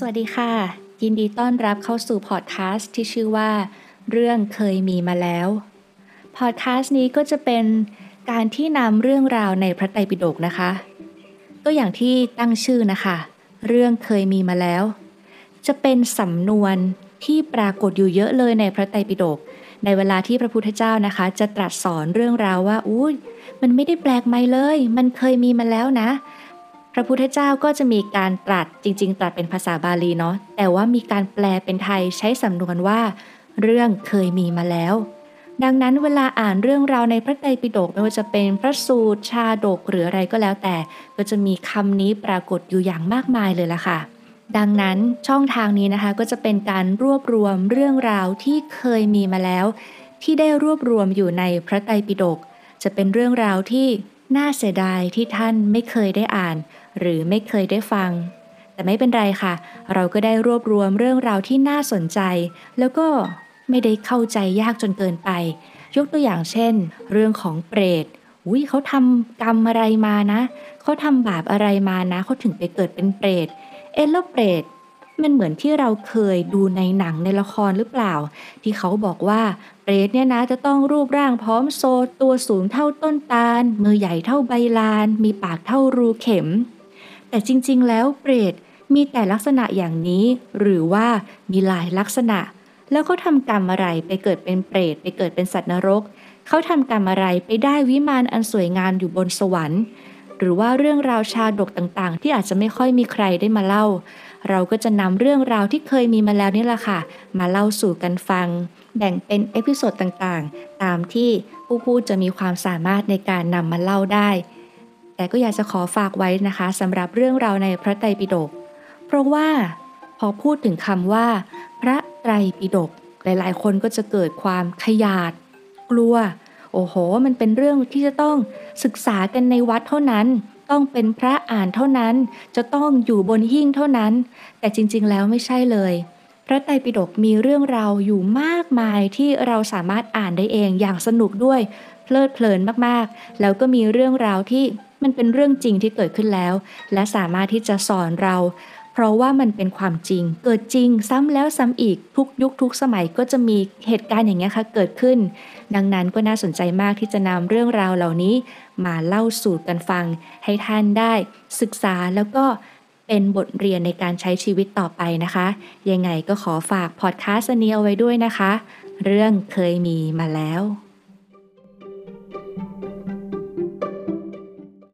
สวัสดีค่ะ ยินดีต้อนรับเข้าสู่พอดแคสต์ที่ชื่อว่า เรื่องเคยมีมาแล้วพอดแคสต์นี้ก็จะเป็นการที่นำเรื่องราวในพระไตรปิฎกนะคะ ก็อย่างที่ตั้งชื่อนะคะ เรื่องเคยมีมาแล้ว จะเป็นสำนวนที่ปรากฏอยู่เยอะเลยในพระไตรปิฎกในเวลาที่พระพุทธเจ้านะคะ จะตรัสสอนเรื่องราวว่าอุ้ยมันไม่ได้แปลกใหม่เลย มันเคยมีมาแล้วนะ ระพุทธเจ้าก็จะมีการตรัสจริง ๆ ตรัสเป็นภาษาบาลีเนาะแต่ว่ามีการแปลเป็นไทยใช้สำนวนว่า เรื่องเคยมีมาแล้ว ดังนั้นเวลาอ่านเรื่องราวในพระไตรปิฎกไม่ว่าจะเป็นพระสูตรชาดกหรืออะไรก็แล้วแต่ ก็จะมีคำนี้ปรากฏอยู่อย่างมากมายเลยล่ะค่ะ ดังนั้นช่องทางนี้นะคะก็จะเป็นการรวบรวมเรื่องราวที่เคยมีมาแล้ว ที่ได้รวบรวมอยู่ในพระไตรปิฎกจะเป็นเรื่องราวที่ น่าเสียดายที่ท่านไม่เคยได้อ่าน หรือไม่เคยได้ฟัง แต่ไม่เป็นไรค่ะ เราก็ได้รวบรวมเรื่องราวที่น่าสนใจ แล้วก็ไม่ได้เข้าใจยากจนเกินไป ยกตัวอย่างเช่น เรื่องของเปรตอุ้ยเขาทำกรรมอะไรมานะ เขาทำบาปอะไรมานะ เขาถึงไปเกิดเป็นเปรตเอ็นแล้วเปรต มันเหมือนที่เราเคยดูในหนังในละครหรือเปล่า ที่เขาบอกว่าเปรตเนี่ยนะจะต้องรูปร่างพร้อมโซตัวสูงเท่าต้นตาล มือใหญ่เท่าใบลาน มีปากเท่ารูเข็ม แต่จริงๆ แล้วเปรตมีแต่ลักษณะอย่างนี้ หรือว่ามีหลายลักษณะ แล้วเขาทำกรรมอะไรไปเกิดเป็นเปรตไปเกิดเป็นสัตว์นรก เขาทำกรรมอะไรไปได้วิมานอันสวยงามอยู่บนสวรรค์หรือว่าเรื่องราวชาดกต่างๆ ที่อาจจะไม่ค่อยมีใครได้มาเล่า เราก็จะนำเรื่องราวที่เคยมีมาแล้วนี่แหละค่ะ มาเล่าสู่กันฟัง แบ่งเป็น episode ต่างๆ ตามที่ผู้พูดจะมีความสามารถในการนำมาเล่าได้ แต่ก็อยากจะขอฝากไว้นะคะสำหรับเรื่องราวในพระไตรปิฎกเพราะว่าพอพูดถึงคำว่า พระไตรปิฎกหลายๆ คนก็จะเกิดความขยาด กลัว โอ้โห มันเป็นเรื่องที่จะต้องศึกษากันในวัดเท่านั้น ต้องเป็นพระอ่านเท่านั้น จะต้องอยู่บนหิ้งเท่านั้น แต่จริงๆ แล้วไม่ใช่เลย พระไตรปิฎกมีเรื่องราวอยู่มากมายที่เราสามารถอ่านได้เองอย่างสนุกด้วย เพลิดเพลินมากๆ แล้วก็มีเรื่องราวที่มันเป็นเรื่องจริงที่เกิดขึ้นแล้ว และสามารถที่จะสอนเรา เพราะว่ามันเป็นความจริง เกิดจริงซ้ำแล้วซ้ำอีกทุกยุคทุกสมัยก็จะมีเหตุการณ์อย่างนี้ค่ะเกิดขึ้น ดังนั้นก็น่าสนใจมากที่จะนำเรื่องราวเหล่านี้ มาเล่าสู่กันฟัง ให้ท่านได้ ศึกษาแล้วก็เป็นบทเรียนในการใช้ชีวิตต่อไปนะคะ ยังไงก็ขอฝากพอดแคสต์นี้เอาไว้ด้วยนะคะ เรื่องเคยมีมาแล้ว